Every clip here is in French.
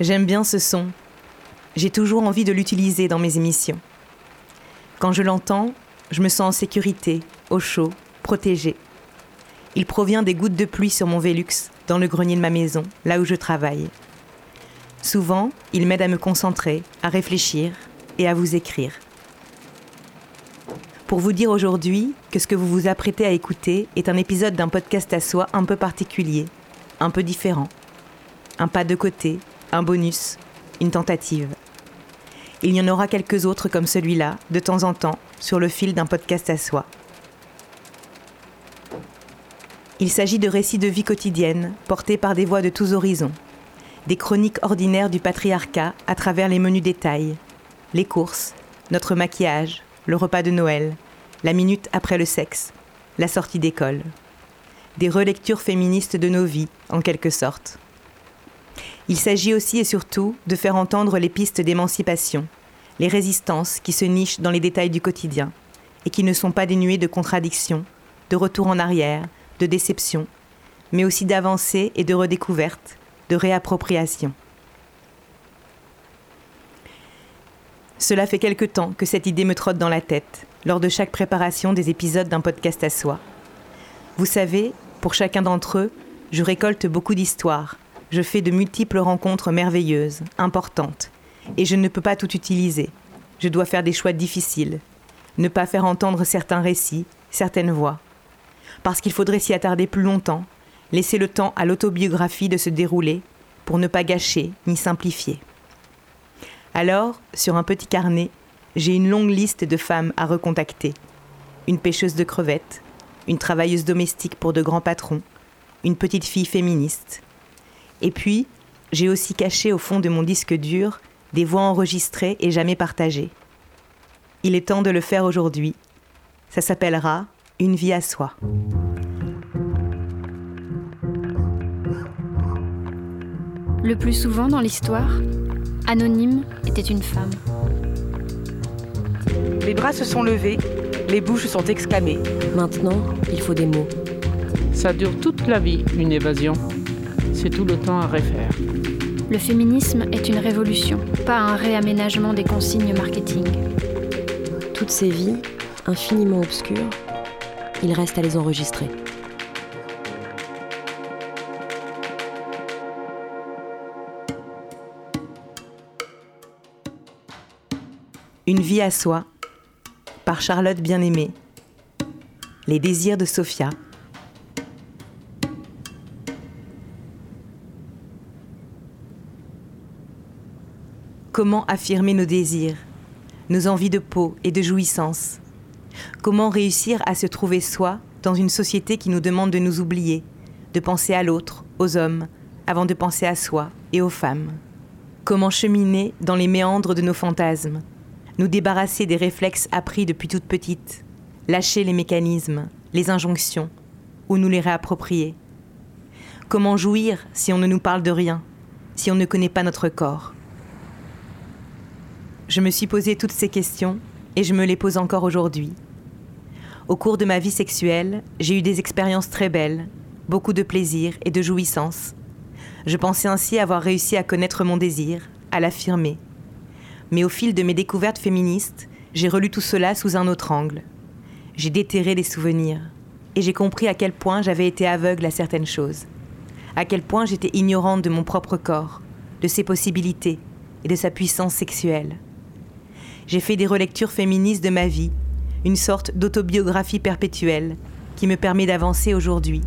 J'aime bien ce son. J'ai toujours envie de l'utiliser dans mes émissions. Quand je l'entends, je me sens en sécurité, au chaud, protégée. Il provient des gouttes de pluie sur mon Velux, dans le grenier de ma maison, là où je travaille. Souvent, il m'aide à me concentrer, à réfléchir et à vous écrire. Pour vous dire aujourd'hui que ce que vous vous apprêtez à écouter est un épisode d'un podcast à soi un peu particulier, un peu différent. Un pas de côté, un bonus, une tentative. Il y en aura quelques autres comme celui-là, de temps en temps, sur le fil d'un podcast à soi. Il s'agit de récits de vie quotidienne, portés par des voix de tous horizons. Des chroniques ordinaires du patriarcat à travers les menus détails. Les courses, notre maquillage, le repas de Noël, la minute après le sexe, la sortie d'école. Des relectures féministes de nos vies, en quelque sorte. Il s'agit aussi et surtout de faire entendre les pistes d'émancipation, les résistances qui se nichent dans les détails du quotidien et qui ne sont pas dénuées de contradictions, de retour en arrière, de déception, mais aussi d'avancées et de redécouvertes, de réappropriation. Cela fait quelque temps que cette idée me trotte dans la tête, lors de chaque préparation des épisodes d'un podcast à soi. Vous savez, pour chacun d'entre eux, je récolte beaucoup d'histoires, je fais de multiples rencontres merveilleuses, importantes, et je ne peux pas tout utiliser. Je dois faire des choix difficiles, ne pas faire entendre certains récits, certaines voix, parce qu'il faudrait s'y attarder plus longtemps, laisser le temps à l'autobiographie de se dérouler, pour ne pas gâcher ni simplifier. Alors, sur un petit carnet, j'ai une longue liste de femmes à recontacter. Une pêcheuse de crevettes, une travailleuse domestique pour de grands patrons, une petite fille féministe. Et puis, j'ai aussi caché au fond de mon disque dur des voix enregistrées et jamais partagées. Il est temps de le faire aujourd'hui. Ça s'appellera une vie à soi. Le plus souvent dans l'histoire, Anonyme était une femme. Les bras se sont levés, les bouches sont exclamées. Maintenant, il faut des mots. Ça dure toute la vie, une évasion. C'est tout le temps à refaire. Le féminisme est une révolution, pas un réaménagement des consignes marketing. Toutes ces vies, infiniment obscures, il reste à les enregistrer. Une vie à soi, par Charlotte Bien-Aimée. Les désirs de Sophia. Comment affirmer nos désirs, nos envies de peau et de jouissance? Comment réussir à se trouver soi dans une société qui nous demande de nous oublier, de penser à l'autre, aux hommes, avant de penser à soi et aux femmes? Comment cheminer dans les méandres de nos fantasmes Nous débarrasser des réflexes appris depuis toute petite Lâcher les mécanismes, les injonctions, ou nous les réapproprier? Comment jouir si on ne nous parle de rien, si on ne connaît pas notre corps? Je me suis posé toutes ces questions et je me les pose encore aujourd'hui. Au cours de ma vie sexuelle, j'ai eu des expériences très belles, beaucoup de plaisir et de jouissance. Je pensais ainsi avoir réussi à connaître mon désir, à l'affirmer. Mais au fil de mes découvertes féministes, j'ai relu tout cela sous un autre angle. J'ai déterré les souvenirs, et j'ai compris à quel point j'avais été aveugle à certaines choses, à quel point j'étais ignorante de mon propre corps, de ses possibilités et de sa puissance sexuelle. J'ai fait des relectures féministes de ma vie une sorte d'autobiographie perpétuelle qui me permet d'avancer aujourd'hui,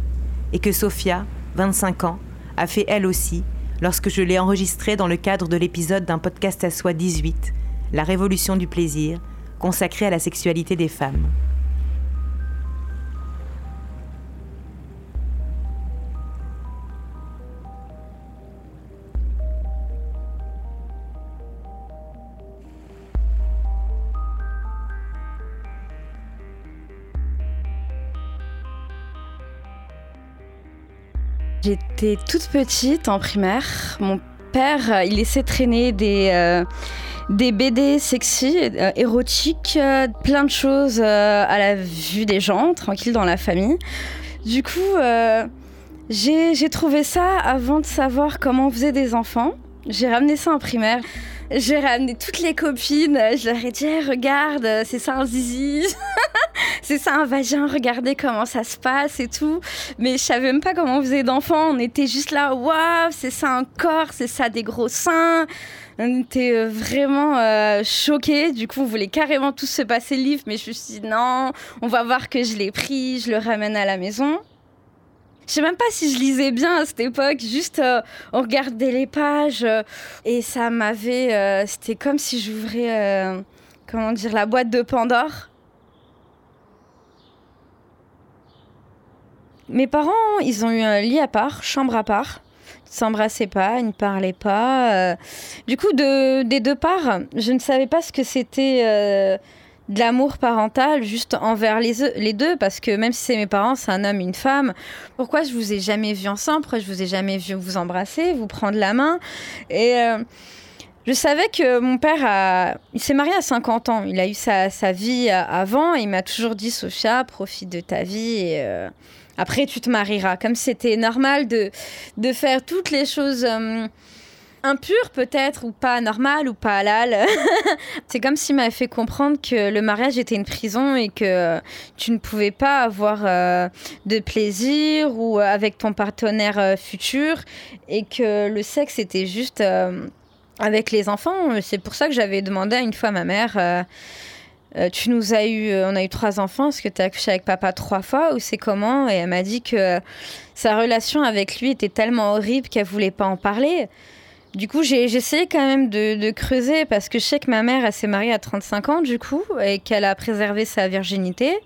et que Sophia, 25 ans, a fait elle aussi lorsque je l'ai enregistrée dans le cadre de l'épisode d'un podcast à soi 18, La révolution du plaisir, consacré à la sexualité des femmes. Toute petite en primaire. Mon père, euh, il laissait traîner des, euh, BD sexy, euh, érotiques, plein de choses à la vue des gens, tranquille dans la famille. Du coup, j'ai trouvé ça avant de savoir comment on faisait des enfants. J'ai ramené ça en primaire. J'ai ramené toutes les copines. Je leur ai dit Eh, regarde, c'est ça un zizi. c'est ça un vagin. Regardez comment ça se passe et tout. Mais je savais même pas comment on faisait d'enfants. On était juste là Waouh, c'est ça un corps, c'est ça des gros seins. On était euh, vraiment euh, choqués. Du coup, on voulait carrément tous se passer le livre. Mais je me suis dit Non, on va voir que je l'ai pris. Je le ramène à la maison. Je sais même pas si je lisais bien à cette époque, juste euh, on regardait les pages euh, et ça m'avait. euh, C'était comme si j'ouvrais, comment dire, la boîte de Pandore. Mes parents, ils ont eu un lit à part, chambre à part. Ils s'embrassaient pas, ils ne parlaient pas. Du coup, de, des deux parts, je ne savais pas ce que c'était. De l'amour parental juste envers les, les deux parce que même si c'est mes parents, c'est un homme une femme. Pourquoi je vous ai jamais vu ensemble? Pourquoi je vous ai jamais vu vous embrasser, vous prendre la main? Et euh, je savais que mon père a, il s'est marié à 50 ans. Il a eu sa, sa vie euh, avant et il m'a toujours dit Sophia, profite de ta vie et euh, après tu te marieras. Comme c'était normal de de faire toutes les choses. Impures peut-être ou pas normales ou pas halal. c'est comme s'il m'avait fait comprendre que le mariage était une prison et que tu ne pouvais pas avoir euh, de plaisir ou euh, avec ton partenaire euh, futur et que le sexe était juste avec les enfants. C'est pour ça que j'avais demandé une fois à ma mère. tu nous as eu, on a eu trois enfants. Est-ce que tu as accouché avec papa trois fois ou c'est comment? Et elle m'a dit que sa relation avec lui était tellement horrible qu'elle voulait pas en parler. Du coup, j'ai essayé quand même de, creuser parce que je sais que ma mère, elle s'est mariée à 35 ans, du coup, et qu'elle a préservé sa virginité.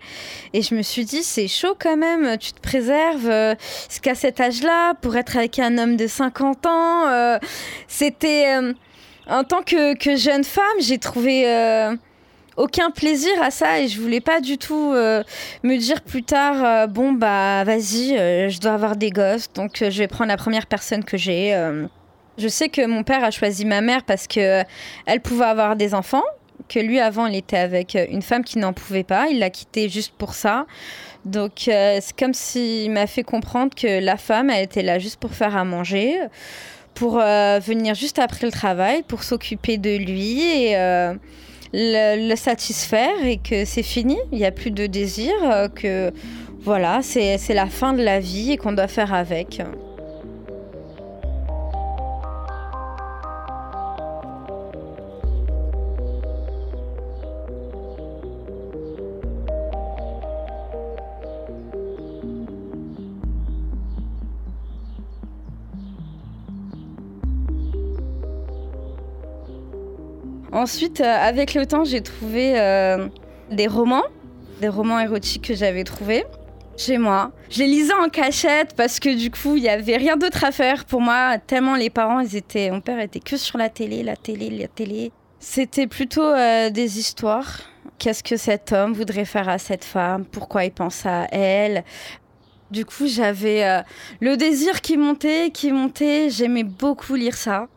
Et je me suis dit, c'est chaud quand même, tu te préserves euh, jusqu'à cet âge-là pour être avec un homme de 50 ans. euh, C'était. euh, en tant que, jeune femme, j'ai trouvé. aucun plaisir à ça et je voulais pas du tout me dire plus tard bon bah vas-y je dois avoir des gosses donc je vais prendre la première personne que j'ai. Je sais que mon père a choisi ma mère parce que euh, elle pouvait avoir des enfants, que lui avant il était avec euh, une femme qui n'en pouvait pas, il l'a quitté juste pour ça. Donc euh, c'est comme s'il m'a fait comprendre que la femme elle était là juste pour faire à manger, pour venir juste après le travail, pour s'occuper de lui et le, le satisfaire et que c'est fini, il n'y a plus de désir, que voilà, c'est la fin de la vie et qu'on doit faire avec. Ensuite, euh, avec le temps, j'ai trouvé euh, des romans, des romans érotiques que j'avais trouvés chez moi. Je les lisais en cachette parce que du coup, il y avait rien d'autre à faire pour moi. Tellement les parents, ils étaient, mon père était que sur la télé, la télé, la télé. C'était plutôt euh, des histoires. Qu'est-ce que cet homme voudrait faire à cette femme? Pourquoi il pense à elle? Du coup, j'avais le désir qui montait, qui montait. J'aimais beaucoup lire ça.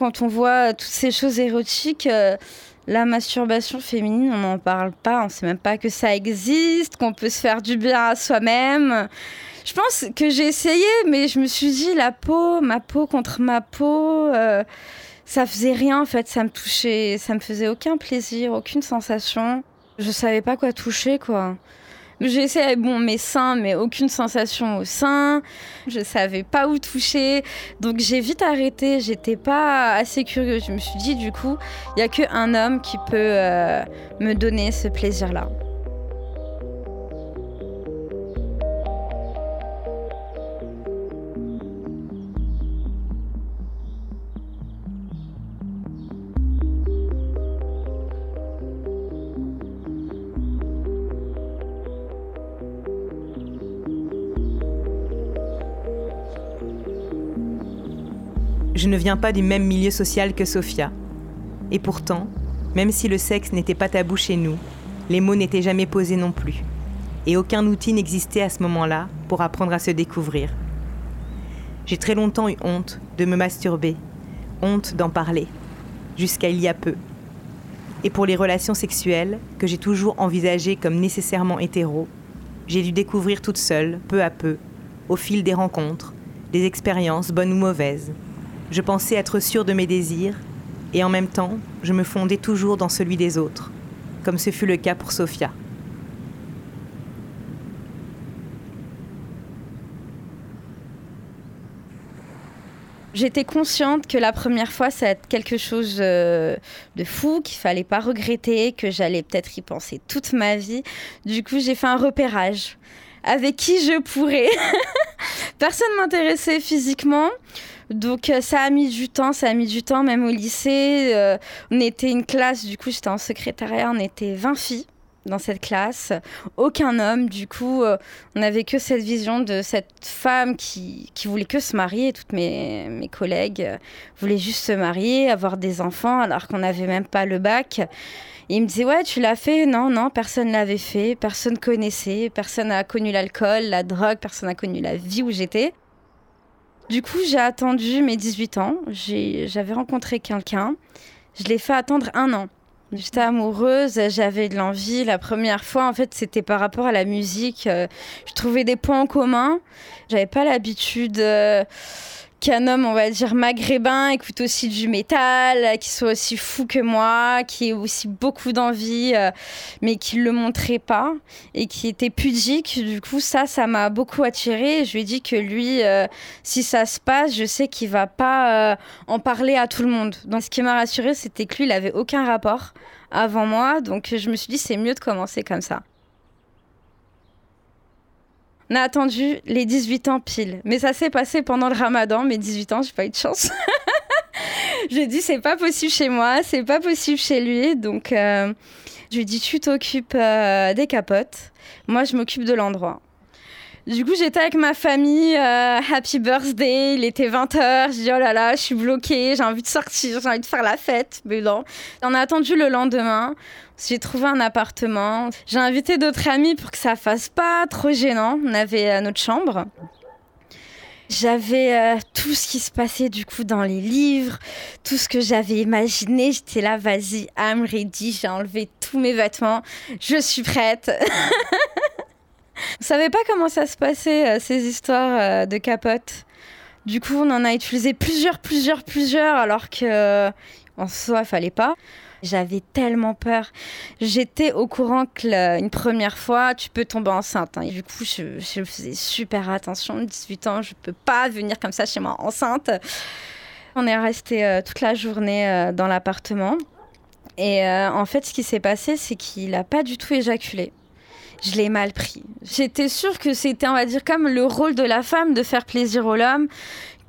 Quand on voit toutes ces choses érotiques, euh, la masturbation féminine, on n'en parle pas, on sait même pas que ça existe, qu'on peut se faire du bien à soi-même. Je pense que j'ai essayé, mais je me suis dit, la peau, ma peau contre ma peau, euh, ça faisait rien en fait, ça me touchait, ça me faisait aucun plaisir, aucune sensation. Je savais pas quoi toucher quoi. J'ai essayé avec bon, mes seins, mais aucune sensation au sein. Je savais pas où toucher. Donc j'ai vite arrêté. J'étais pas assez curieuse. Je me suis dit, du coup, il y a qu'un homme qui peut euh, me donner ce plaisir-là. Je ne viens pas du même milieu social que Sophia. Et pourtant, même si le sexe n'était pas tabou chez nous, les mots n'étaient jamais posés non plus. Et aucun outil n'existait à ce moment-là pour apprendre à se découvrir. J'ai très longtemps eu honte de me masturber, honte d'en parler, jusqu'à il y a peu. Et pour les relations sexuelles, que j'ai toujours envisagées comme nécessairement hétéro, j'ai dû découvrir toute seule, peu à peu, au fil des rencontres, des expériences bonnes ou mauvaises, Je pensais être sûre de mes désirs, et en même temps, je me fondais toujours dans celui des autres, comme ce fut le cas pour Sophia. J'étais consciente que la première fois, ça être quelque chose euh, de fou, qu'il fallait pas regretter, que j'allais peut-être y penser toute ma vie. Du coup, j'ai fait un repérage avec qui je pourrais. Personne m'intéressait physiquement. Donc euh, ça a mis du temps, ça a mis du temps même au lycée. Euh, on était une classe, du coup j'étais en secrétariat, on était 20 filles dans cette classe, aucun homme. Du coup, euh, on n'avait que cette vision de cette femme qui, voulait que se marier. Toutes mes, mes collègues voulaient juste se marier, avoir des enfants, alors qu'on n'avait même pas le bac. Et il me disait, ouais, tu l'as fait? Non, non, personne l'avait fait, personne connaissait, personne n'a connu l'alcool, la drogue, personne n'a connu la vie où j'étais. Du coup, j'ai attendu mes 18 ans, j'avais rencontré quelqu'un, je l'ai fait attendre un an. J'étais amoureuse, j'avais de l'envie. La première fois, en fait, c'était par rapport à la musique. Euh, je trouvais des points en commun. J'avais pas l'habitude euh, qu'un homme, on va dire maghrébin, écoute aussi du métal, qui soit aussi fou que moi, qui ait aussi beaucoup d'envie, euh, mais qui le montrait pas et qui était pudique. Du coup, ça, ça m'a beaucoup attirée. Je lui ai dit que lui, si ça se passe, je sais qu'il va pas en parler à tout le monde. Donc, ce qui m'a rassurée, c'était que lui, il avait aucun rapport avant moi. Donc je me suis dit, c'est mieux de commencer comme ça. On a attendu les 18 ans pile. Mais ça s'est passé pendant le ramadan, mes 18 ans, j'ai pas eu de chance. j'ai dit, c'est pas possible chez moi, c'est pas possible chez lui. Donc euh, je lui ai dit, tu t'occupes euh, des capotes, moi je m'occupe de l'endroit. Du coup, j'étais avec ma famille, euh, happy birthday, il était 20h, je dis oh là là, je suis bloquée, j'ai envie de sortir, j'ai envie de faire la fête. Mais non. On a attendu le lendemain, j'ai trouvé un appartement. J'ai invité d'autres amis pour que ça fasse pas trop gênant. On avait euh, notre chambre. J'avais euh, tout ce qui se passait du coup dans les livres, tout ce que j'avais imaginé. J'étais là, vas-y, I'm ready. J'ai enlevé tous mes vêtements. Je suis prête. On savait pas comment ça se passait, euh, ces histoires de capote? Du coup, on en a utilisé plusieurs, plusieurs, plusieurs, alors que en soi, fallait pas. J'avais tellement peur. J'étais au courant que une première fois, tu peux tomber enceinte. Hein. du coup, je, faisais super attention. 18 ans, je peux pas venir comme ça chez moi enceinte. On est resté euh, toute la journée dans l'appartement. Et en fait, ce qui s'est passé, c'est qu'il n'a pas du tout éjaculé je l'ai mal pris. J'étais sûre que c'était, on va dire, comme le rôle de la femme de faire plaisir au l'homme,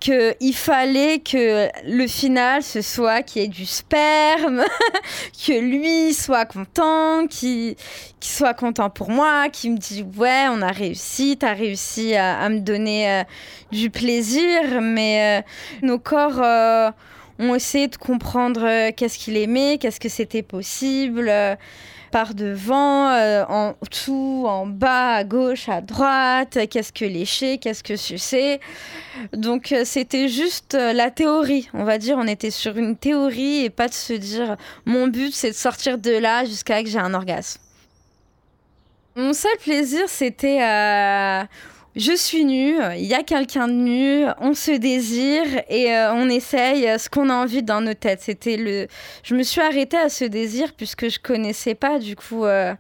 qu'il fallait que le final, ce soit qu'il y ait du sperme, que lui soit content, qu'il soit content pour moi, qu'il me dise ouais, on a réussi, t'as réussi à, me donner euh, du plaisir, mais euh, nos corps euh, ont essayé de comprendre qu'est-ce qu'il aimait, qu'est-ce que c'était possible par devant, euh, en dessous, en bas, à gauche, à droite, qu'est-ce que lécher, qu'est-ce que sucer. Donc euh, c'était juste euh, la théorie, on va dire, on était sur une théorie et pas de se dire mon but c'est de sortir de là jusqu'à que j'ai un orgasme. Mon seul plaisir c'était je suis nue, il y a quelqu'un de nu, on se désire et euh, on essaye ce qu'on a envie dans nos têtes. C'était le, je me suis arrêtée à ce désir puisque je connaissais pas du coup euh,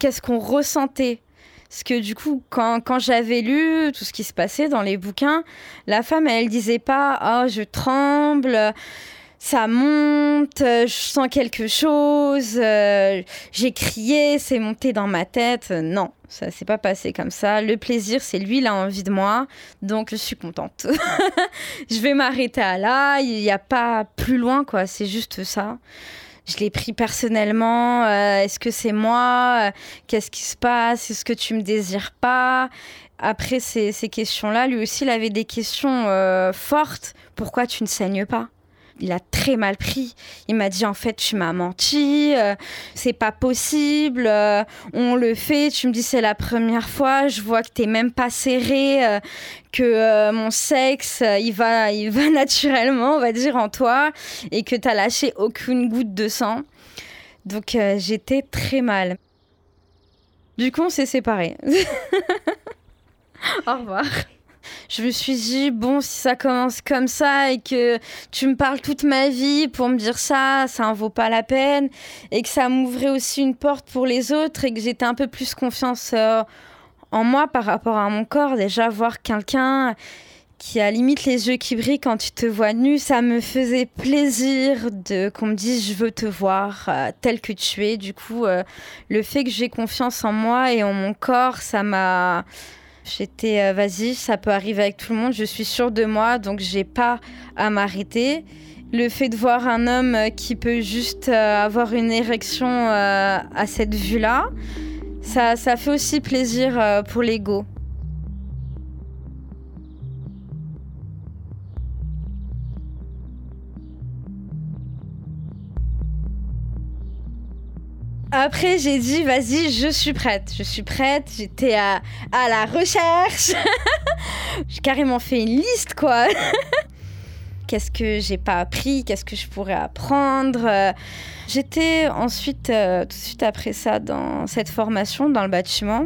qu'est-ce qu'on ressentait. Parce que du coup, quand, quand j'avais lu tout ce qui se passait dans les bouquins, la femme, elle, elle disait pas oh, je tremble, ça monte, je sens quelque chose, euh, j'ai crié, c'est monté dans ma tête. Non, ça s'est pas passé comme ça. Le plaisir, c'est lui, il a envie de moi, donc je suis contente. je vais m'arrêter à là, il n'y a pas plus loin, quoi, c'est juste ça. Je l'ai pris personnellement. Euh, est-ce que c'est moi Qu'est-ce qui se passe Est-ce que tu me désires pas? Après ces, ces questions-là, lui aussi, il avait des questions euh, fortes. Pourquoi tu ne saignes pas? Il a très mal pris. Il m'a dit en fait tu m'as menti, euh, c'est pas possible, euh, on le fait. Tu me dis c'est la première fois, je vois que t'es même pas serré, euh, que mon sexe il va, il va naturellement, on va dire en toi, et que t'as lâché aucune goutte de sang. Donc j'étais très mal. Du coup on s'est séparés. Au revoir. Je me suis dit, bon, si ça commence comme ça et que tu me parles toute ma vie pour me dire ça, ça en vaut pas la peine. Et que ça m'ouvrait aussi une porte pour les autres et que j'étais un peu plus confiance euh, en moi par rapport à mon corps. Déjà, voir quelqu'un qui a limite les yeux qui brillent quand tu te vois nu, ça me faisait plaisir de qu'on me dise je veux te voir euh, tel que tu es. Du coup, euh, le fait que j'ai confiance en moi et en mon corps, ça m'a J'étais, euh, vas-y, ça peut arriver avec tout le monde, je suis sûre de moi, donc j'ai pas à m'arrêter. Le fait de voir un homme qui peut juste avoir une érection à cette vue-là, ça, ça fait aussi plaisir pour l'ego. Après, j'ai dit, vas-y, je suis prête. Je suis prête. J'étais à, à la recherche. j'ai carrément fait une liste, quoi. Qu'est-ce que j'ai pas appris? Qu'est-ce que je pourrais apprendre? J'étais ensuite, euh, tout de suite après ça, dans cette formation dans le bâtiment.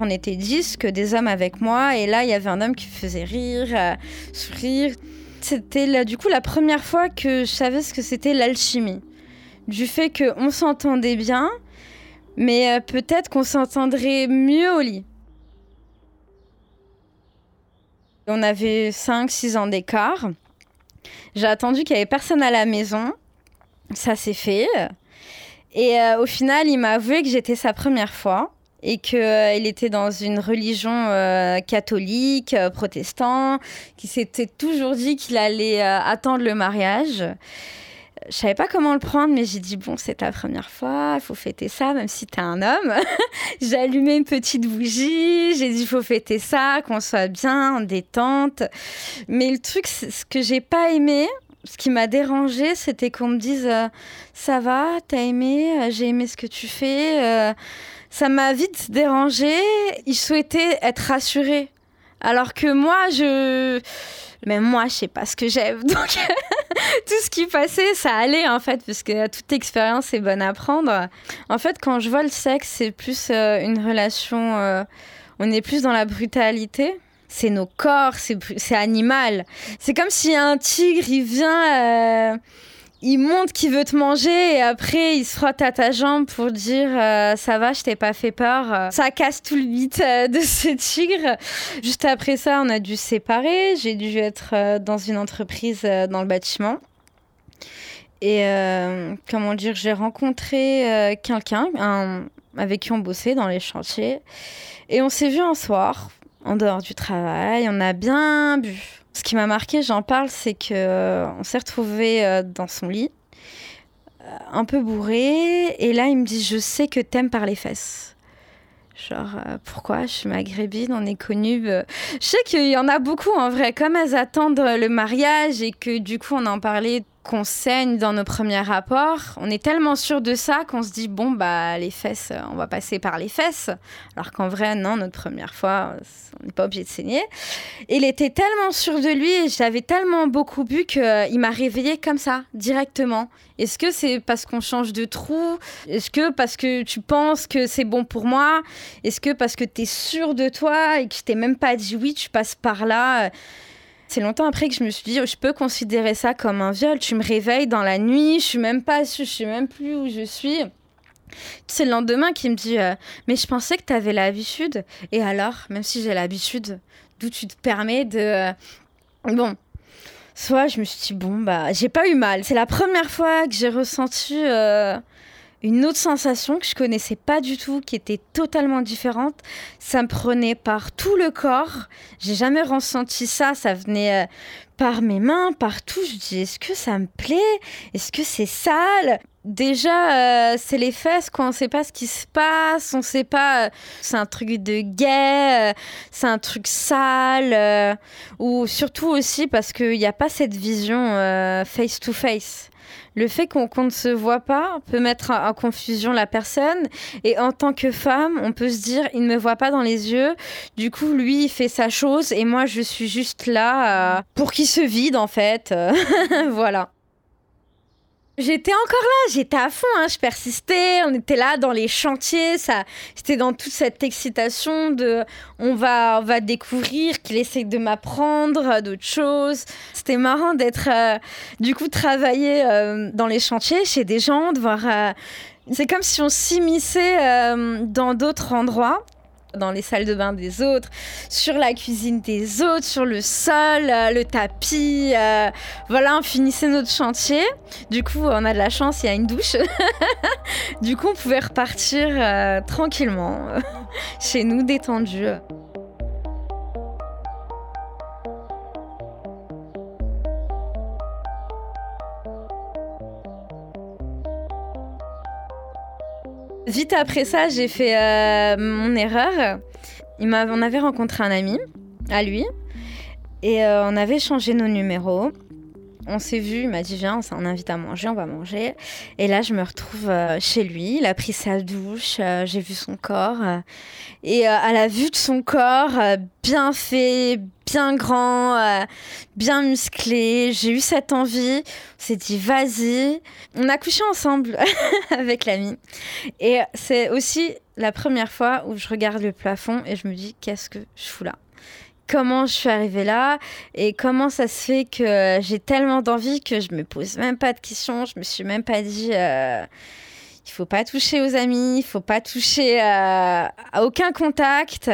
On était dix, que des hommes avec moi. Et là, il y avait un homme qui faisait rire, euh, sourire. C'était du coup la première fois que je savais ce que c'était l'alchimie du fait qu'on s'entendait bien, mais euh, peut-être qu'on s'entendrait mieux au lit. On avait 5-6 ans d'écart. J'ai attendu qu'il n'y avait personne à la maison. Ça s'est fait. Et euh, au final, il m'a avoué que j'étais sa première fois et qu'il euh, était dans une religion catholique, protestant, qui s'était toujours dit qu'il allait attendre le mariage je savais pas comment le prendre, mais j'ai dit bon, c'est ta première fois, il faut fêter ça, même si tu es un homme. j'ai allumé une petite bougie, j'ai dit faut fêter ça, qu'on soit bien, en détente. Mais le truc, ce que j'ai pas aimé, ce qui m'a dérangé, c'était qu'on me dise euh, ça va, t'as aimé, euh, j'ai aimé ce que tu fais. Euh, ça m'a vite dérangé. Il souhaitait être rassuré. Alors que moi, je même moi, je sais pas ce que j'aime. Donc, tout ce qui passait, ça allait en fait, parce que toute expérience est bonne à prendre. En fait, quand je vois le sexe, c'est plus euh, une relation. Euh, on est plus dans la brutalité. C'est nos corps, c'est animal. C'est comme si un tigre, il vient. Euh, il montre qu'il veut te manger et après il se frotte à ta jambe pour dire euh, ça va, je t'ai pas fait peur. Ça casse tout le mythe euh, de ce tigre. Juste après ça, on a dû se séparer. J'ai dû être euh, dans une entreprise dans le bâtiment. Et comment dire, j'ai rencontré quelqu'un avec qui on bossait dans les chantiers. Et on s'est vu un soir, en dehors du travail. On a bien bu. Ce qui m'a marqué, j'en parle, c'est que euh, on s'est retrouvé euh, dans son lit, euh, un peu bourré, et là il me dit je sais que t'aimes par les fesses. Genre, pourquoi? Je suis maghrébine, on est connus. je sais qu'il y en a beaucoup en vrai, comme elles attendent le mariage et que du coup on en parlait qu'on saigne dans nos premiers rapports, on est tellement sûr de ça qu'on se dit bon bah les fesses, on va passer par les fesses, alors qu'en vrai non, notre première fois, on n'est pas obligé de saigner. Il était tellement sûr de lui et j'avais tellement beaucoup bu qu'il m'a réveillé comme ça directement. Est-ce que c'est parce qu'on change de trou? Est-ce que parce que tu penses que c'est bon pour moi? Est-ce que parce que tu es sûr de toi et que je t'ai même pas dit oui, tu passes par là? C'est longtemps après que je me suis dit, oh, je peux considérer ça comme un viol. Tu me réveilles dans la nuit, je suis même pas, je sais même plus où je suis. C'est le lendemain qui me dit, euh, mais je pensais que tu avais l'habitude. Et alors, même si j'ai l'habitude, d'où tu te permets de... Euh, bon, soit je me suis dit, bon, bah, j'ai pas eu mal. C'est la première fois que j'ai ressenti euh, une autre sensation que je connaissais pas du tout, qui était totalement différente. Ça me prenait par tout le corps. J'ai jamais ressenti ça. Ça venait euh, par mes mains, partout. Je dis, est-ce que ça me plaît? Est-ce que c'est sale? Déjà, euh, c'est les fesses, quoi. On sait pas ce qui se passe. On sait pas. Euh, c'est un truc de gay. c'est un truc sale. ou surtout aussi parce qu'il n'y a pas cette vision face to face le fait qu'on ne se voit pas peut mettre en, confusion la personne. Et en tant que femme, on peut se dire, il ne me voit pas dans les yeux. Du coup, lui, il fait sa chose et moi, je suis juste là euh, pour qu'il se vide, en fait. voilà. J'étais encore là, j'étais à fond, hein, je persistais, on était là dans les chantiers, ça, j'étais dans toute cette excitation de on va, on va découvrir qu'il essaie de m'apprendre d'autres choses. C'était marrant d'être, euh, du coup, travailler euh, dans les chantiers chez des gens, de voir. euh, c'est comme si on s'immisçait euh, dans d'autres endroits dans les salles de bain des autres, sur la cuisine des autres, sur le sol, euh, le tapis. euh, voilà, on finissait notre chantier. Du coup, on a de la chance, il y a une douche. du coup, on pouvait repartir euh, tranquillement chez nous, détendus. Vite après ça, j'ai fait euh, mon erreur. Il on avait rencontré un ami à lui et euh, on avait changé nos numéros. On s'est vu, il m'a dit viens, on invite à manger, on va manger. Et là, je me retrouve euh, chez lui. Il a pris sa douche, euh, j'ai vu son corps. et euh, à la vue de son corps, bien fait, bien grand, bien musclé, j'ai eu cette envie. On s'est dit vas-y. On a couché ensemble avec l'ami. Et c'est aussi la première fois où je regarde le plafond et je me dis qu'est-ce que je fous là? Comment je suis arrivée là et comment ça se fait que j'ai tellement d'envie que je me pose même pas de questions, je me suis même pas dit euh, il faut pas toucher aux amis, il faut pas toucher euh, à aucun contact.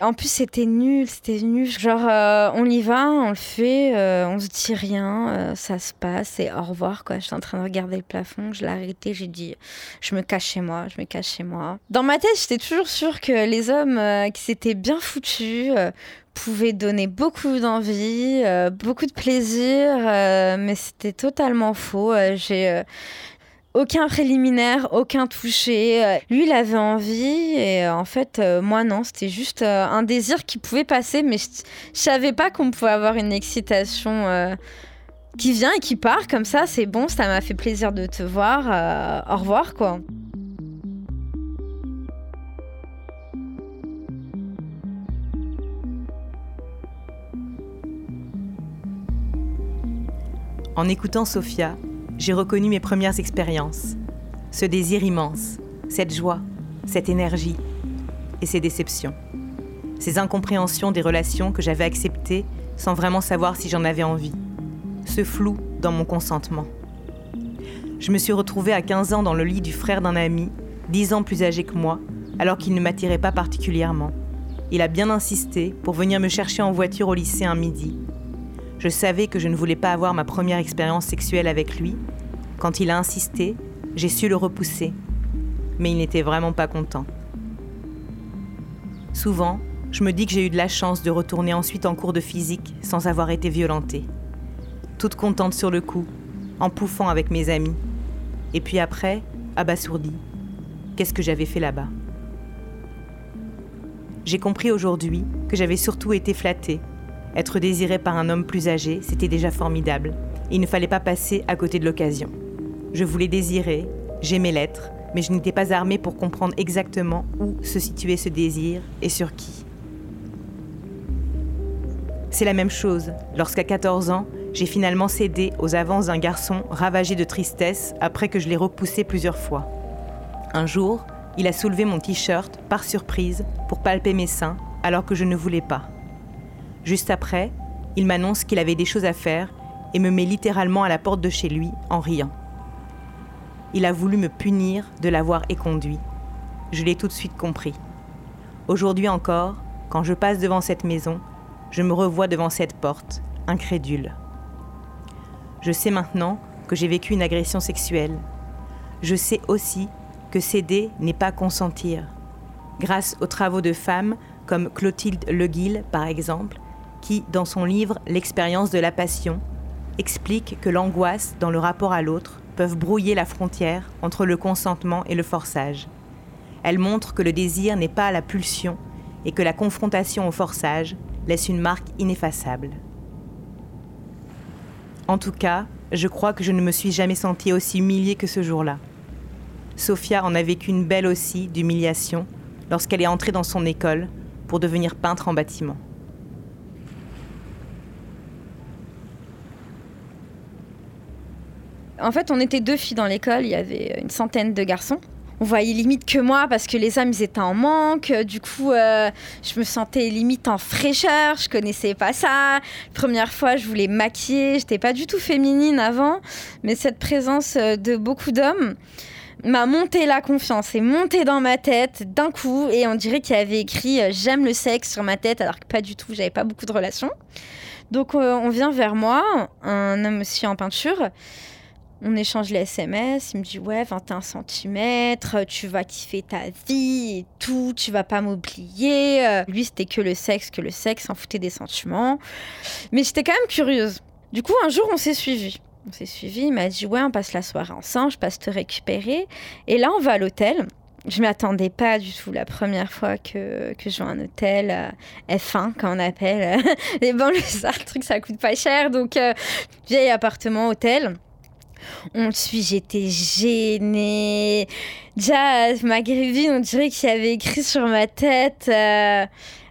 En plus, c'était nul, c'était nul. Genre, euh, on y va, on le fait, on se dit rien, ça se passe et au revoir, quoi. J'étais en train de regarder le plafond, je l'ai arrêté, j'ai dit, je me cache chez moi, je me cache chez moi. Dans ma tête, j'étais toujours sûre que les hommes qui s'étaient bien foutus pouvaient donner beaucoup d'envie, euh, beaucoup de plaisir, euh, mais c'était totalement faux. Euh, j'ai. aucun préliminaire, aucun toucher. Lui, il avait envie et en fait, moi non, c'était juste un désir qui pouvait passer, mais je, je savais pas qu'on pouvait avoir une excitation qui vient et qui part comme ça. C'est bon, ça m'a fait plaisir de te voir. au revoir, quoi. En écoutant Sophia, j'ai reconnu mes premières expériences. Ce désir immense, cette joie, cette énergie et ces déceptions. Ces incompréhensions des relations que j'avais acceptées sans vraiment savoir si j'en avais envie. Ce flou dans mon consentement. Je me suis retrouvée à 15 ans dans le lit du frère d'un ami, 10 ans plus âgé que moi, alors qu'il ne m'attirait pas particulièrement. Il a bien insisté pour venir me chercher en voiture au lycée un midi. Je savais que je ne voulais pas avoir ma première expérience sexuelle avec lui. Quand il a insisté, j'ai su le repousser. Mais il n'était vraiment pas content. Souvent, je me dis que j'ai eu de la chance de retourner ensuite en cours de physique sans avoir été violentée. Toute contente sur le coup, en pouffant avec mes amis. Et puis après, abasourdie. Qu'est-ce que j'avais fait là-bas? J'ai compris aujourd'hui que j'avais surtout été flattée être désiré par un homme plus âgé, c'était déjà formidable. Il ne fallait pas passer à côté de l'occasion. Je voulais désirer, j'aimais l'être, mais je n'étais pas armée pour comprendre exactement où se situait ce désir et sur qui. C'est la même chose lorsqu'à 14 ans, j'ai finalement cédé aux avances d'un garçon ravagé de tristesse après que je l'ai repoussé plusieurs fois. Un jour, il a soulevé mon t-shirt par surprise pour palper mes seins alors que je ne voulais pas. Juste après, il m'annonce qu'il avait des choses à faire et me met littéralement à la porte de chez lui en riant. Il a voulu me punir de l'avoir éconduit. Je l'ai tout de suite compris. Aujourd'hui encore, quand je passe devant cette maison, je me revois devant cette porte, incrédule. Je sais maintenant que j'ai vécu une agression sexuelle. Je sais aussi que céder n'est pas consentir. Grâce aux travaux de femmes comme Clotilde Leguil, par exemple, qui, dans son livre L'expérience de la passion, explique que l'angoisse dans le rapport à l'autre peuvent brouiller la frontière entre le consentement et le forçage. Elle montre que le désir n'est pas la pulsion et que la confrontation au forçage laisse une marque ineffaçable. En tout cas, je crois que je ne me suis jamais sentie aussi humiliée que ce jour-là. Sophia en a vécu une belle aussi d'humiliation lorsqu'elle est entrée dans son école pour devenir peintre en bâtiment. En fait, on était deux filles dans l'école, il y avait une centaine de garçons. On voyait limite que moi parce que les hommes étaient en manque. Du coup, euh, je me sentais limite en fraîcheur. Je connaissais pas ça. Première fois, je voulais maquiller. J'étais pas du tout féminine avant, mais cette présence euh, de beaucoup d'hommes m'a monté la confiance et monté dans ma tête d'un coup et on dirait qu'il y avait écrit euh, j'aime le sexe sur ma tête alors que pas du tout j'avais pas beaucoup de relations donc on vient vers moi un homme aussi en peinture on échange les SMS, il me dit ouais 21 cm, tu vas kiffer ta vie et tout, tu vas pas m'oublier. Euh, lui c'était que le sexe, que le sexe, s'en foutait des sentiments. Mais j'étais quand même curieuse. Du coup un jour on s'est suivis. On s'est suivis, il m'a dit ouais on passe la soirée ensemble, je passe te récupérer. Et là on va à l'hôtel. Je m'y attendais pas du tout la première fois que, que je vois un hôtel euh, F1, comme on appelle. Les banlieusards, le truc ça coûte pas cher. Donc euh, vieil appartement, hôtel. On le suit, j'étais gênée. Déjà, maghrébine, on dirait qu'il avait écrit sur ma tête euh,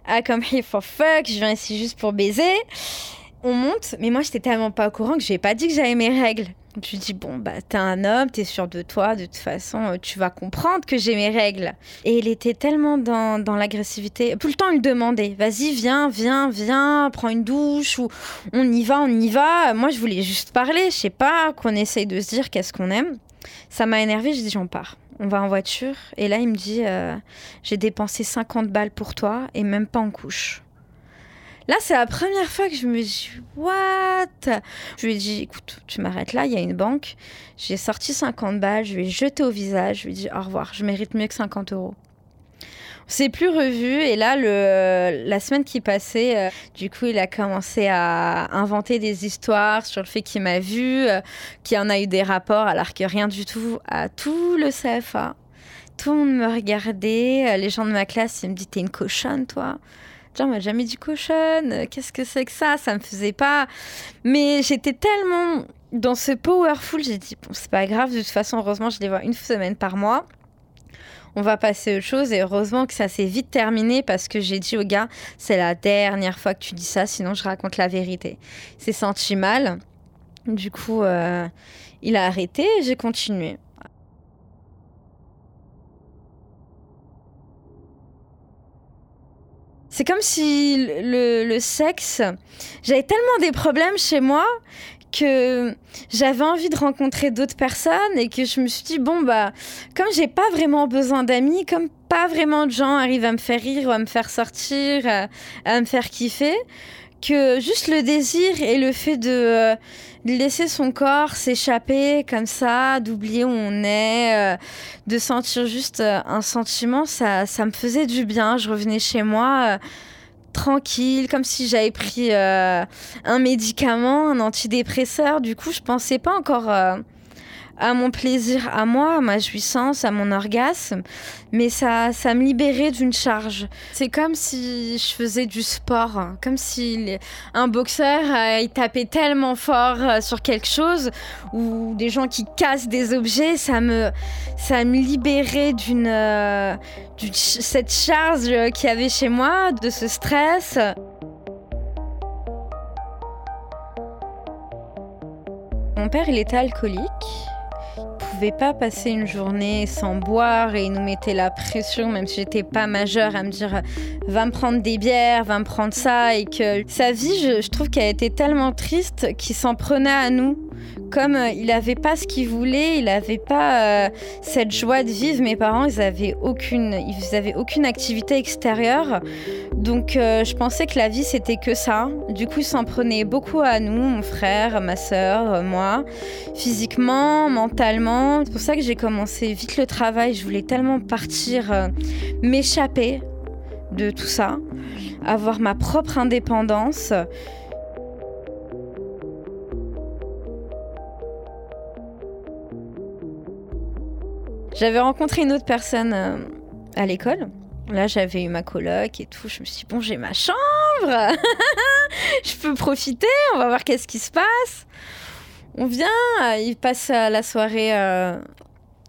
Ah, comme here for fuck, je viens ici juste pour baiser. On monte, mais moi, j'étais tellement pas au courant que j'ai pas dit que j'avais mes règles. Lui dis, bon, bah, t'es un homme, t'es sûr de toi, de toute façon, euh, tu vas comprendre que j'ai mes règles. Et il était tellement dans, dans l'agressivité. Tout le temps, il demandait, vas-y, viens, viens, viens, prends une douche, ou on y va, on y va. Moi, je voulais juste parler, je sais pas, qu'on essaye de se dire qu'est-ce qu'on aime. Ça m'a énervé, je dis, j'en pars. On va en voiture. Et là, il me dit, euh, j'ai dépensé 50 balles pour toi et même pas en couche. Là, c'est la première fois que je me dis What? Je lui ai dit Écoute, tu m'arrêtes là, il y a une banque. J'ai sorti 50 balles, je lui ai jeté au visage, je lui ai dit Au revoir, je mérite mieux que 50 euros. On s'est plus revu et là, le, la semaine qui passait, euh, du coup, il a commencé à inventer des histoires sur le fait qu'il m'a vu, euh, qu'il en a eu des rapports alors que rien du tout à tout le CFA. Tout le monde me regardait, euh, les gens de ma classe, ils me disaient T'es une cochonne, toi on m'a jamais dit cochonne, qu'est-ce que c'est que ça? Ça me faisait pas. Mais j'étais tellement dans ce powerful, j'ai dit, bon, c'est pas grave, de toute façon, heureusement, je les vois une semaine par mois. On va passer à autre chose et heureusement que ça s'est vite terminé parce que j'ai dit au gars, c'est la dernière fois que tu dis ça, sinon je raconte la vérité. Il s'est senti mal. Du coup, euh, il a arrêté et j'ai continué. C'est comme si le, sexe, j'avais tellement des problèmes chez moi que j'avais envie de rencontrer d'autres personnes et que je me suis dit bon bah comme j'ai pas vraiment besoin d'amis, comme pas vraiment de gens arrivent à me faire rire ou à me faire sortir, à, à me faire kiffer, que juste le désir et le fait de euh, de laisser son corps s'échapper comme ça, d'oublier où on est, euh, de sentir juste euh, un sentiment, ça, ça me faisait du bien. Je revenais chez moi tranquille, comme si j'avais pris un médicament, un antidépresseur. Du coup, je pensais pas encore à mon plaisir à moi, à ma jouissance, à mon orgasme, mais ça, ça me libérait d'une charge. C'est comme si je faisais du sport, hein. comme si un boxeur euh, il tapait tellement fort euh, sur quelque chose ou des gens qui cassent des objets, ça me, ça me libérait d'une, euh, cette charge qu'il y avait chez moi, de ce stress. Mon père, il était alcoolique pouvais pas passer une journée sans boire et il nous mettait la pression, même si j'étais pas majeure, à me dire va me prendre des bières, va me prendre ça. Et que sa vie, je, trouve qu'elle était tellement triste qu'il s'en prenait à nous. Comme euh, il avait pas ce qu'il voulait, il n'avait pas euh, cette joie de vivre. Mes parents, ils avaient aucune, aucune activité extérieure. Donc euh, je pensais que la vie c'était que ça. Du coup, ils s'en prenaient beaucoup à nous, mon frère, ma soeur, moi, physiquement, mentalement c'est pour ça que j'ai commencé vite le travail. Je voulais tellement partir, m'échapper de tout ça, avoir ma propre indépendance. J'avais rencontré une autre personne euh, à l'école. Là, j'avais eu ma coloc et tout. Je me suis dit, bon, j'ai ma chambre. je peux profiter. On va voir qu'est-ce qui se passe. On vient, il passe la soirée euh,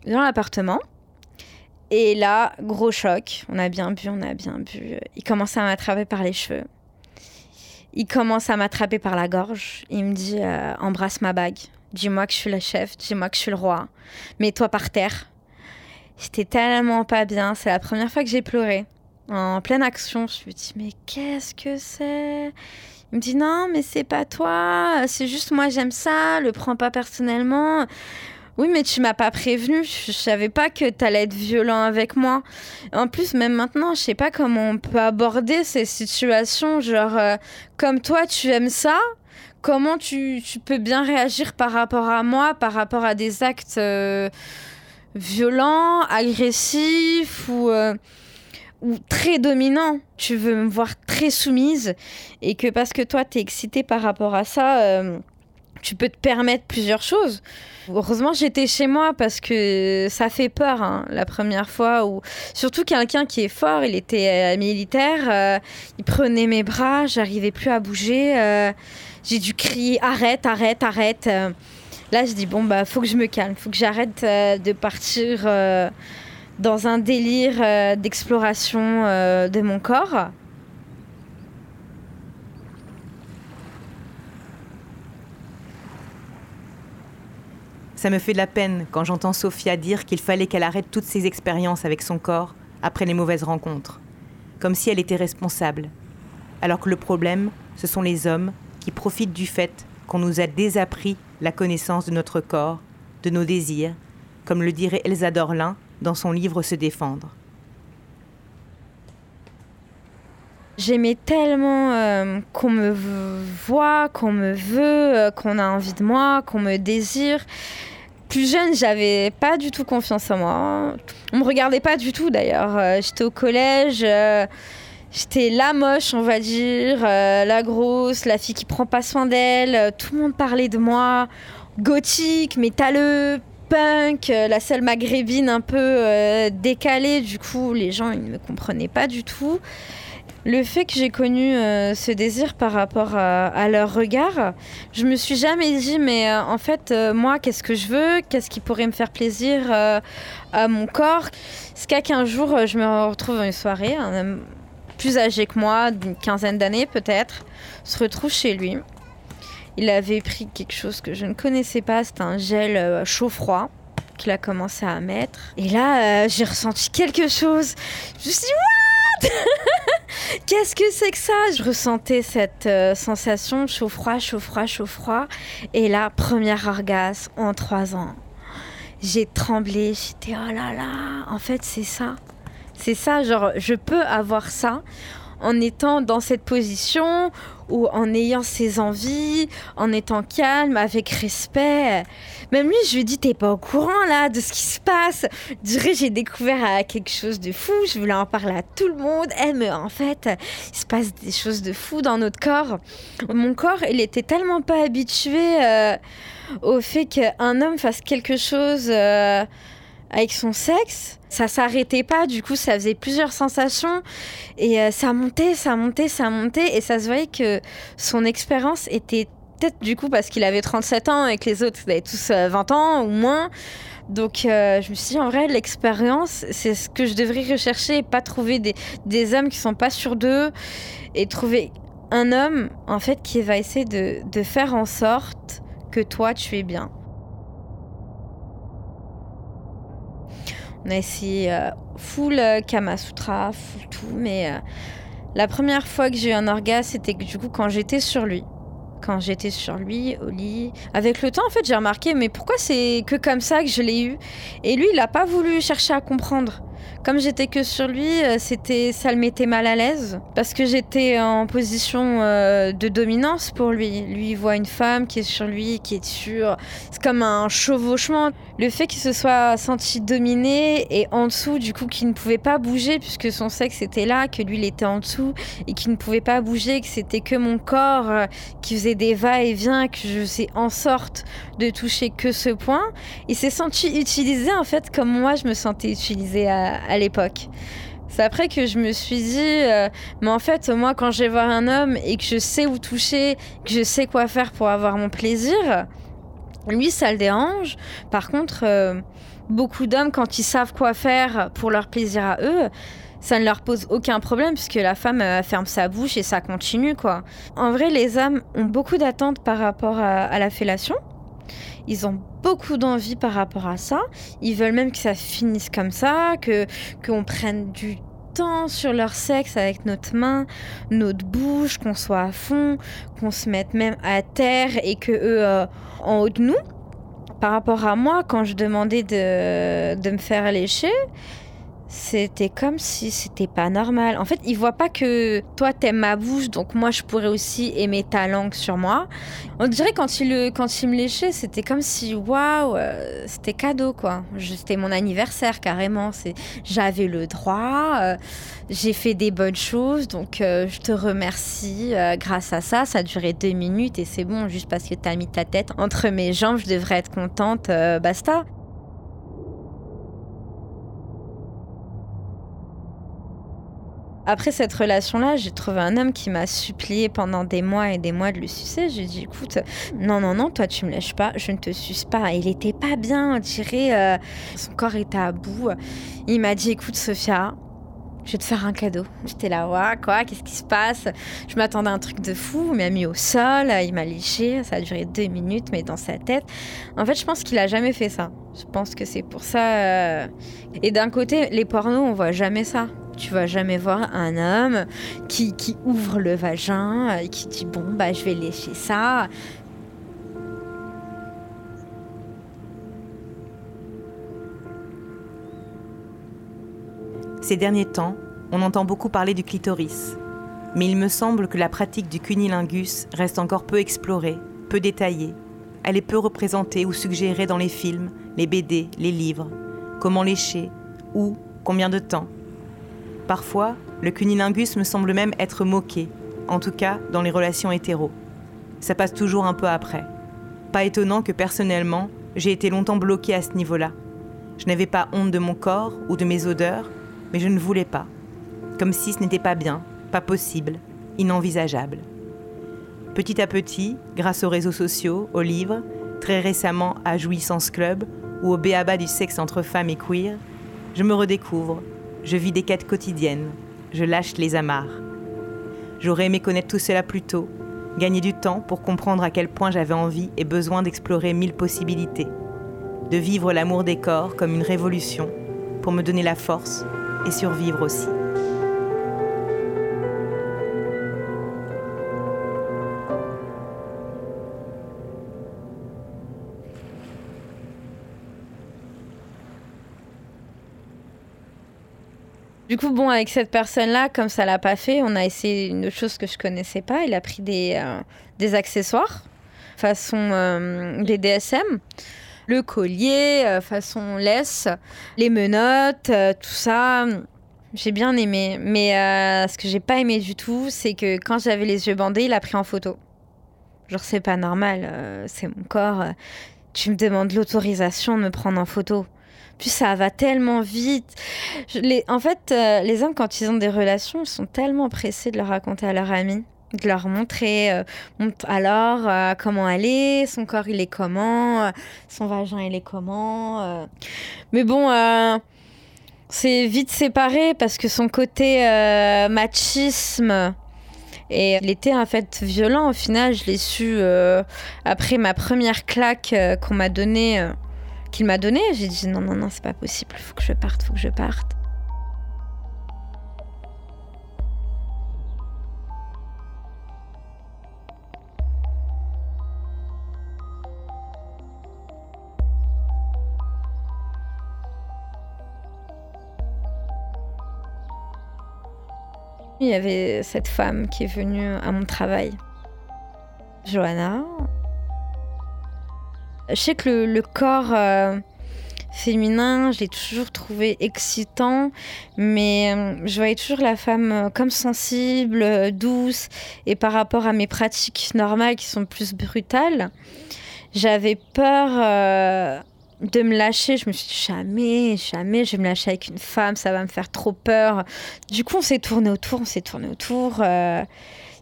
dans l'appartement. Et là, gros choc. On a bien bu, on a bien bu. Il commence à m'attraper par les cheveux. Il commence à m'attraper par la gorge. Il me dit euh, embrasse ma bague. dis-moi que je suis la chef, dis-moi que je suis le roi, mets-toi par terre. J'étais tellement pas bien, c'est la première fois que j'ai pleuré. En pleine action, je me dis mais qu'est-ce que c'est? Il me dit non mais c'est pas toi, c'est juste moi j'aime ça, le prends pas personnellement. Oui, mais tu m'as pas prévenu. Je savais pas que tu allais être violent avec moi. En plus, même maintenant, je sais pas comment on peut aborder ces situations. Genre, euh, comme toi, tu aimes ça. Comment tu, tu, peux bien réagir par rapport à moi, par rapport à des actes euh, violents, agressifs ou, euh, ou très dominants Tu veux me voir très soumise et que parce que toi, tu es excitée par rapport à ça tu peux te permettre plusieurs choses. Heureusement, j'étais chez moi parce que ça fait peur hein, la première fois. Où... Surtout quelqu'un qui est fort, il était euh, militaire, euh, il prenait mes bras, j'arrivais plus à bouger. Euh, j'ai dû crier arrête, arrête, arrête. Là, je dis bon, bah, faut que je me calme, faut que j'arrête de partir dans un délire d'exploration de mon corps. Ça me fait de la peine quand j'entends Sophia dire qu'il fallait qu'elle arrête toutes ses expériences avec son corps après les mauvaises rencontres, comme si elle était responsable. Alors que le problème, ce sont les hommes qui profitent du fait qu'on nous a désappris la connaissance de notre corps, de nos désirs, comme le dirait Elsa Dorlin dans son livre Se défendre. J'aimais tellement euh, qu'on me voit, qu'on me veut, euh, qu'on a envie de moi, qu'on me désire. Plus jeune, j'avais pas du tout confiance en moi. On me regardait pas du tout d'ailleurs. Euh, j'étais au collège, j'étais la moche, on va dire, la grosse, la fille qui prend pas soin d'elle. tout le monde parlait de moi. Gothique, métalleux, punk, la seule maghrébine un peu décalée. Du coup, les gens ils ne me comprenaient pas du tout. Le fait que j'ai connu euh, ce désir par rapport à, leur regard, je me suis jamais dit, mais euh, en fait, euh, moi, qu'est-ce que je veux? Qu'est-ce qui pourrait me faire plaisir à mon corps? C'est qu'un jour, je me retrouve dans une soirée, plus âgé que moi, d'une quinzaine d'années peut-être, se retrouve chez lui. Il avait pris quelque chose que je ne connaissais pas, c'était un gel chaud-froid qu'il a commencé à mettre. Et là, j'ai ressenti quelque chose. Je me suis dit, Qu'est-ce que c'est que ça? Je ressentais cette euh, sensation chaud-froid, chaud-froid, chaud-froid. Et là, premier orgasme en trois ans. J'ai tremblé, j'étais oh là là, en fait c'est ça. C'est ça, genre je peux avoir ça en étant dans cette position ou en ayant ses envies, en étant calme, avec respect. Même lui, je lui dis, t'es pas au courant là de ce qui se passe. Dirais, j'ai découvert euh, quelque chose de fou, je voulais en parler à tout le monde. Eh, mais en fait, il se passe des choses de fou dans notre corps. Mon corps, il était tellement pas habitué euh, au fait qu'un homme fasse quelque chose. Euh, avec son sexe. Ça s'arrêtait pas, du coup, ça faisait plusieurs sensations. Et euh, ça montait, ça montait, ça montait. Et ça se voyait que son expérience était peut-être du coup parce qu'il avait 37 ans et que les autres avaient tous 20 euh, ans ou moins. Donc euh, je me suis dit, en vrai, l'expérience, c'est ce que je devrais rechercher et pas trouver des, des hommes qui sont pas sûrs d'eux et trouver un homme, en fait, qui va essayer de, de faire en sorte que toi, tu es bien. On a essayé euh, full euh, Kama Sutra, full tout, mais euh, la première fois que j'ai eu un orgasme, c'était du coup quand j'étais sur lui. Quand j'étais sur lui, au lit. Avec le temps, en fait, j'ai remarqué, mais pourquoi c'est que comme ça que je l'ai eu? Et lui, il n'a pas voulu chercher à comprendre. Comme j'étais que sur lui, euh, c'était, ça le mettait mal à l'aise parce que j'étais en position euh, de dominance pour lui. Lui, il voit une femme qui est sur lui, qui est sûre. C'est comme un chevauchement. Le fait qu'il se soit senti dominé et en dessous, du coup, qu'il ne pouvait pas bouger puisque son sexe était là, que lui, il était en dessous et qu'il ne pouvait pas bouger, que c'était que mon corps euh, qui faisait des va-et-vient, que je faisais en sorte de toucher que ce point. Il s'est senti utilisé en fait comme moi, je me sentais utilisée à l'époque. C'est après que je me suis dit, euh, mais en fait, moi, quand je vais voir un homme et que je sais où toucher, que je sais quoi faire pour avoir mon plaisir, lui, ça le dérange. Par contre, euh, beaucoup d'hommes, quand ils savent quoi faire pour leur plaisir à eux, ça ne leur pose aucun problème puisque la femme ferme sa bouche et ça continue, quoi. En vrai, les hommes ont beaucoup d'attentes par rapport à la fellation. Ils ont beaucoup d'envie par rapport à ça. Ils veulent même que ça finisse comme ça, que qu'on prenne du temps sur leur sexe avec notre main, notre bouche, qu'on soit à fond, qu'on se mette même à terre et que eux euh, en haut de nous. Par rapport à moi, quand je demandais de, de me faire lécher, c'était comme si c'était pas normal. En fait, ils voient pas que toi t'aimes ma bouche, donc moi je pourrais aussi aimer ta langue sur moi. On dirait quand il le, quand il me léchait, c'était comme si waouh, euh, c'était cadeau quoi. C'était mon anniversaire carrément. C'est, j'avais le droit. Euh, j'ai fait des bonnes choses, donc euh, je te remercie. grâce à ça, ça a duré deux minutes et c'est bon. Juste parce que t'as mis ta tête entre mes jambes, je devrais être contente. basta. Après cette relation-là, j'ai trouvé un homme qui m'a supplié pendant des mois et des mois de le sucer. J'ai dit, écoute, non, non, non, toi tu me lèches pas, je ne te suce pas. Il était pas bien, on dirait, euh, son corps était à bout. Il m'a dit, écoute Sophia, je vais te faire un cadeau. J'étais là, ouais, quoi, qu'est-ce qui se passe? Je m'attendais à un truc de fou, il m'a mis au sol, il m'a léché, ça a duré deux minutes, mais dans sa tête. En fait, je pense qu'il a jamais fait ça. Je pense que c'est pour ça. Euh, et d'un côté, les pornos, on voit jamais ça. Tu vas jamais voir un homme qui, ouvre le vagin et qui dit bon bah je vais lécher ça. Ces derniers temps, on entend beaucoup parler du clitoris. Mais il me semble que la pratique du cunilingus reste encore peu explorée, peu détaillée. Elle est peu représentée ou suggérée dans les films, les BD, les livres. Comment lécher Où Combien de temps Parfois, le cunilingus me semble même être moqué, en tout cas dans les relations hétéros. Ça passe toujours un peu après. Pas étonnant que personnellement, j'ai été longtemps bloquée à ce niveau-là. Je n'avais pas honte de mon corps ou de mes odeurs, mais je ne voulais pas. Comme si ce n'était pas bien, pas possible, inenvisageable. Petit à petit, grâce aux réseaux sociaux, aux livres, très récemment à Jouissance Club ou au béaba du sexe entre femmes et queer, je me redécouvre, je vis des quêtes quotidiennes. Je lâche les amarres. J'aurais aimé connaître tout cela plus tôt, gagner du temps pour comprendre à quel point j'avais envie et besoin d'explorer mille possibilités, de vivre l'amour des corps comme une révolution pour me donner la force et survivre aussi. Du coup, bon, avec cette personne-là, comme ça l'a pas fait, on a essayé une autre chose que je connaissais pas. Il a pris des, euh, accessoires façon euh, les DSM, le collier euh, façon laisse, les menottes, tout ça. J'ai bien aimé, mais ce que j'ai pas aimé du tout, c'est que quand j'avais les yeux bandés, il a pris en photo. Genre, c'est pas normal, c'est mon corps. tu me demandes l'autorisation de me prendre en photo. Puis ça va tellement vite. en fait, euh, les hommes, quand ils ont des relations, ils sont tellement pressés de leur raconter à leur ami, de leur montrer euh, alors euh, comment est, son corps il est comment, son vagin il est comment. Mais bon, c'est vite séparé parce que son côté machisme. Et il était en fait violent au final, je l'ai su après ma première claque qu'on m'a donnée qu'il m'a donné. J'ai dit non, non, non, c'est pas possible, faut que je parte, faut que je parte. Il y avait cette femme qui est venue à mon travail, Johanna, je sais que le, corps euh, féminin, je l'ai toujours trouvé excitant, mais euh, je voyais toujours la femme euh, comme sensible, douce, et par rapport à mes pratiques normales qui sont plus brutales, j'avais peur de me lâcher. Je me suis dit jamais, jamais, je vais me lâcher avec une femme, ça va me faire trop peur. Du coup, on s'est tourné autour, on s'est tourné autour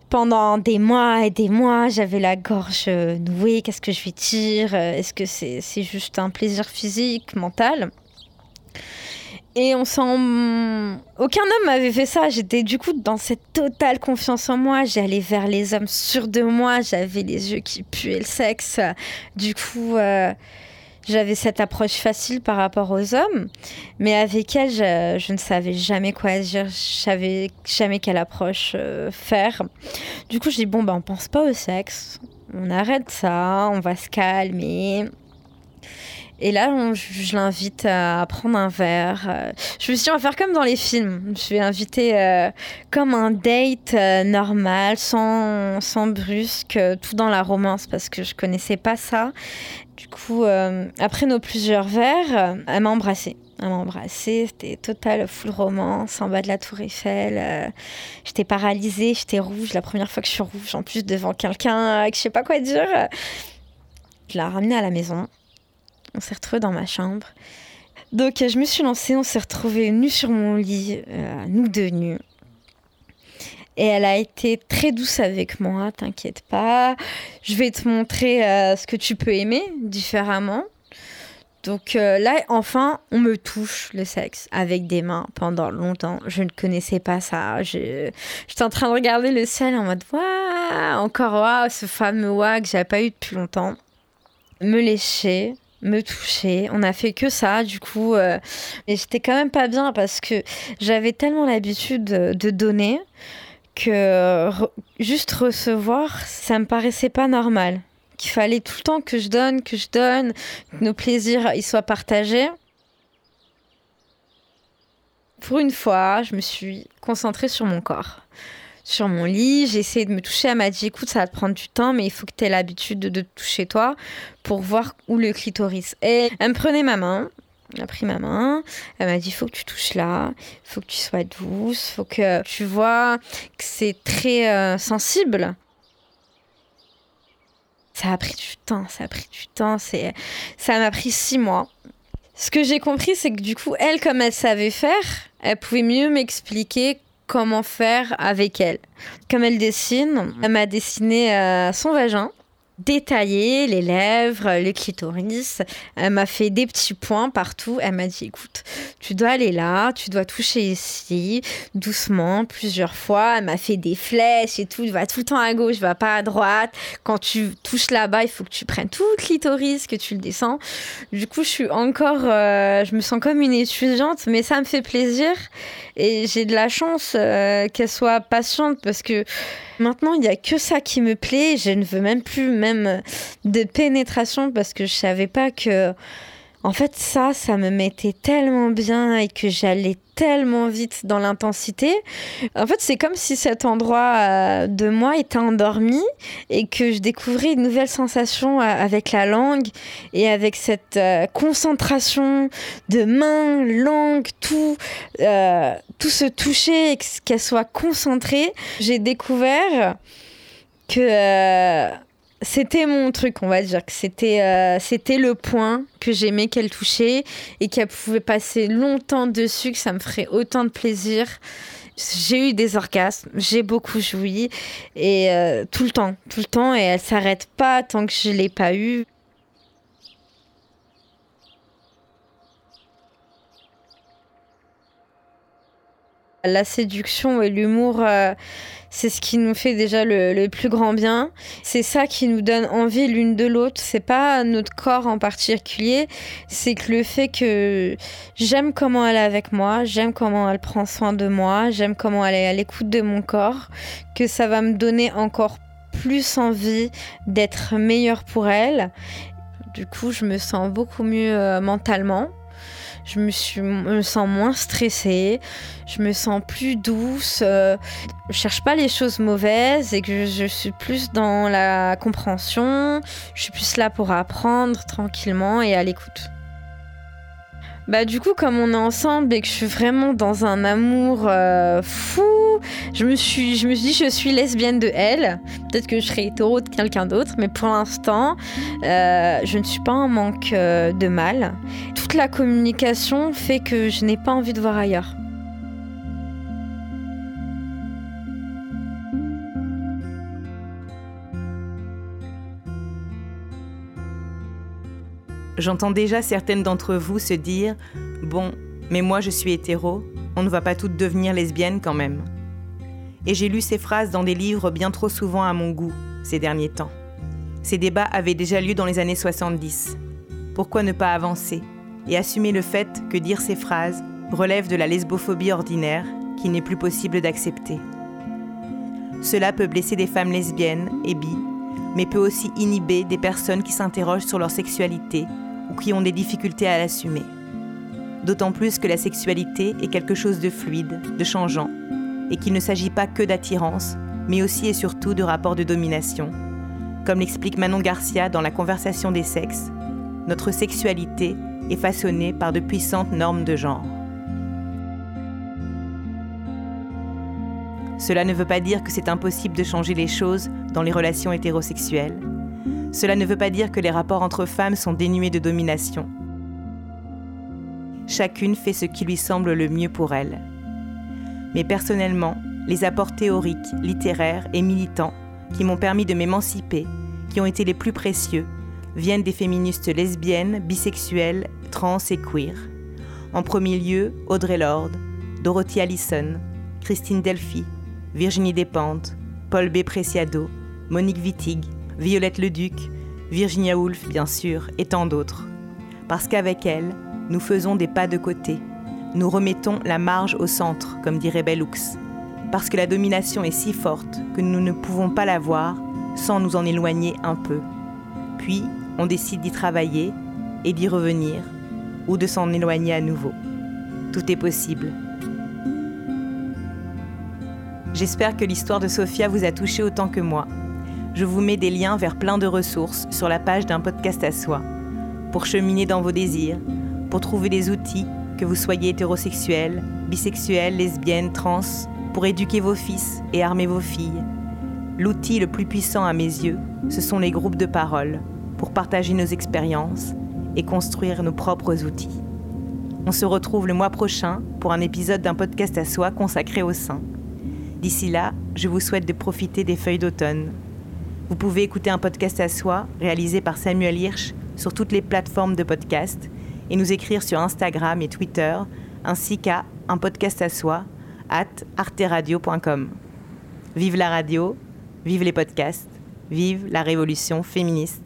pendant des mois et des mois, j'avais la gorge euh, nouée. Qu'est-ce que je vais dire Est-ce que c'est juste un plaisir physique, mental? Et on s'en. Aucun homme m'avait fait ça. J'étais du coup dans cette totale confiance en moi. J'allais vers les hommes sûrs de moi. J'avais les yeux qui puaient le sexe. Du coup, euh, j'avais cette approche facile par rapport aux hommes. Mais avec elle, je, ne savais jamais quoi dire. Je savais jamais quelle approche euh, faire. Du coup, je dis bon, ben, on pense pas au sexe. On arrête ça. On va se calmer. Et là, je, l'invite à prendre un verre. Je me suis dit, on va faire comme dans les films. Je vais inviter euh, comme un date euh, normal, sans, sans brusque, euh, tout dans la romance, parce que je connaissais pas ça. Du coup, euh, après nos plusieurs verres, euh, elle m'a embrassée. Elle m'a embrassée, c'était total full romance, en bas de la tour Eiffel. euh, j'étais paralysée, j'étais rouge, la première fois que je suis rouge, en plus devant quelqu'un que je sais pas quoi dire. Je l'ai ramenée à la maison. On s'est retrouvés dans ma chambre. Donc je me suis lancée, on s'est retrouvés nus sur mon lit, nous deux nus. Et elle a été très douce avec moi, t'inquiète pas. Je vais te montrer euh, ce que tu peux aimer différemment. Donc euh, là, enfin, on me touche le sexe avec des mains pendant longtemps. Je ne connaissais pas ça. J'étais en train de regarder le ciel en mode waouh, encore waouh, ce fameux waouh que j'avais pas eu depuis longtemps. Me lécher, me toucher. On a fait que ça, du coup. euh, et j'étais quand même pas bien parce que j'avais tellement l'habitude de, de donner que juste recevoir, ça me paraissait pas normal. Qu'il fallait tout le temps que je donne, que je donne, que nos plaisirs ils soient partagés. Pour une fois, je me suis concentrée sur mon corps. Sur mon lit, j'ai essayé de me toucher. Elle m'a dit écoute, ça va te prendre du temps, mais il faut que tu aies l'habitude de, de te toucher toi pour voir où le clitoris est. Elle me prenait ma main. Elle a pris ma main. Elle m'a dit faut que tu touches là, faut que tu sois douce, faut que tu vois que c'est très euh, sensible. Ça a pris du temps, ça a pris du temps. C'est, ça m'a pris six mois. Ce que j'ai compris, c'est que du coup, elle, comme elle savait faire, elle pouvait mieux m'expliquer comment faire avec elle. Comme elle dessine, elle m'a dessiné euh, son vagin, détaillé les lèvres, le clitoris. Elle m'a fait des petits points partout. Elle m'a dit, écoute, tu dois aller là, tu dois toucher ici, doucement, plusieurs fois. Elle m'a fait des flèches et tout. Va tout le temps à gauche, va pas à droite. Quand tu touches là-bas, il faut que tu prennes tout le clitoris, que tu le descends. Du coup, je suis encore, euh, je me sens comme une étudiante, mais ça me fait plaisir. Et j'ai de la chance euh, qu'elle soit patiente parce que maintenant, il n'y a que ça qui me plaît. Je ne veux même plus même de pénétration parce que je savais pas que, en fait, ça, ça me mettait tellement bien et que j'allais tellement vite dans l'intensité. En fait, c'est comme si cet endroit euh, de moi était endormi et que je découvrais une nouvelle sensation euh, avec la langue et avec cette euh, concentration de main, langue, tout, tout se toucher qu'elle soit concentrée. J'ai découvert que c'était mon truc, on va dire, que c'était euh, c'était le point que j'aimais qu'elle touchait et qu'elle pouvait passer longtemps dessus, que ça me ferait autant de plaisir. J'ai eu des orgasmes, j'ai beaucoup joui et euh, tout le temps, tout le temps et elle s'arrête pas tant que je l'ai pas eu. La séduction et l'humour, euh, c'est ce qui nous fait déjà le, plus grand bien. C'est ça qui nous donne envie l'une de l'autre. C'est pas notre corps en particulier, c'est que le fait que j'aime comment elle est avec moi, j'aime comment elle prend soin de moi, j'aime comment elle est à l'écoute de mon corps, que ça va me donner encore plus envie d'être meilleure pour elle. Du coup, je me sens beaucoup mieux euh, mentalement. Je me, sens moins stressée, je me sens plus douce, euh, je cherche pas les choses mauvaises et que je suis plus dans la compréhension, je suis plus là pour apprendre tranquillement et à l'écoute. Bah du coup comme on est ensemble et que je suis vraiment dans un amour euh, fou, je me suis je me suis dit je suis lesbienne de elle. Peut-être que je serai hétéro de quelqu'un d'autre, mais pour l'instant euh, je ne suis pas en manque euh, de mal. Toute la communication fait que je n'ai pas envie de voir ailleurs. J'entends déjà certaines d'entre vous se dire Bon, Mais moi, je suis hétéro, on ne va pas toutes devenir lesbiennes quand même. Et j'ai lu ces phrases dans des livres bien trop souvent à mon goût ces derniers temps. Ces débats avaient déjà lieu dans les années 70. Pourquoi ne pas avancer et assumer le fait que dire ces phrases relève de la lesbophobie ordinaire qui n'est plus possible d'accepter? Cela peut blesser des femmes lesbiennes et bi, mais peut aussi inhiber des personnes qui s'interrogent sur leur sexualité ou qui ont des difficultés à l'assumer. D'autant plus que la sexualité est quelque chose de fluide, de changeant, et qu'il ne s'agit pas que d'attirance, mais aussi et surtout de rapports de domination, comme l'explique Manon Garcia dans La conversation des sexes, notre sexualité est façonnée par de puissantes normes de genre. Cela ne veut pas dire que c'est impossible de changer les choses dans les relations hétérosexuelles. Cela ne veut pas dire que les rapports entre femmes sont dénués de domination. Chacune fait ce qui lui semble le mieux pour elle. Mais personnellement, les apports théoriques, littéraires et militants qui m'ont permis de m'émanciper, qui ont été les plus précieux, viennent des féministes lesbiennes, bisexuelles, trans et queer. En premier lieu, Audrey Lorde, Dorothy Allison, Christine Delphi, Virginie Despentes, Paul B. Preciado, Monique Wittig, Violette Leduc, Virginia Woolf, bien sûr, et tant d'autres. Parce qu'avec elles, nous faisons des pas de côté. Nous remettons la marge au centre, comme dirait Bellux, parce que la domination est si forte que nous ne pouvons pas la voir sans nous en éloigner un peu. Puis, on décide d'y travailler et d'y revenir, ou de s'en éloigner à nouveau. Tout est possible. J'espère que l'histoire de Sophia vous a touché autant que moi. Je vous mets des liens vers plein de ressources sur la page d'un podcast à soi, pour cheminer dans vos désirs, pour trouver des outils, que vous soyez hétérosexuel, bisexuel, lesbienne, trans, pour éduquer vos fils et armer vos filles. L'outil le plus puissant à mes yeux, ce sont les groupes de parole, pour partager nos expériences et construire nos propres outils. On se retrouve le mois prochain pour un épisode d'un podcast à soi consacré au sein. D'ici là, je vous souhaite de profiter des feuilles d'automne. Vous pouvez écouter un podcast à soi réalisé par Samuel Hirsch sur toutes les plateformes de podcast et nous écrire sur Instagram et Twitter ainsi qu'à un podcast à soi at arteradio.com. Vive la radio, vive les podcasts, vive la révolution féministe.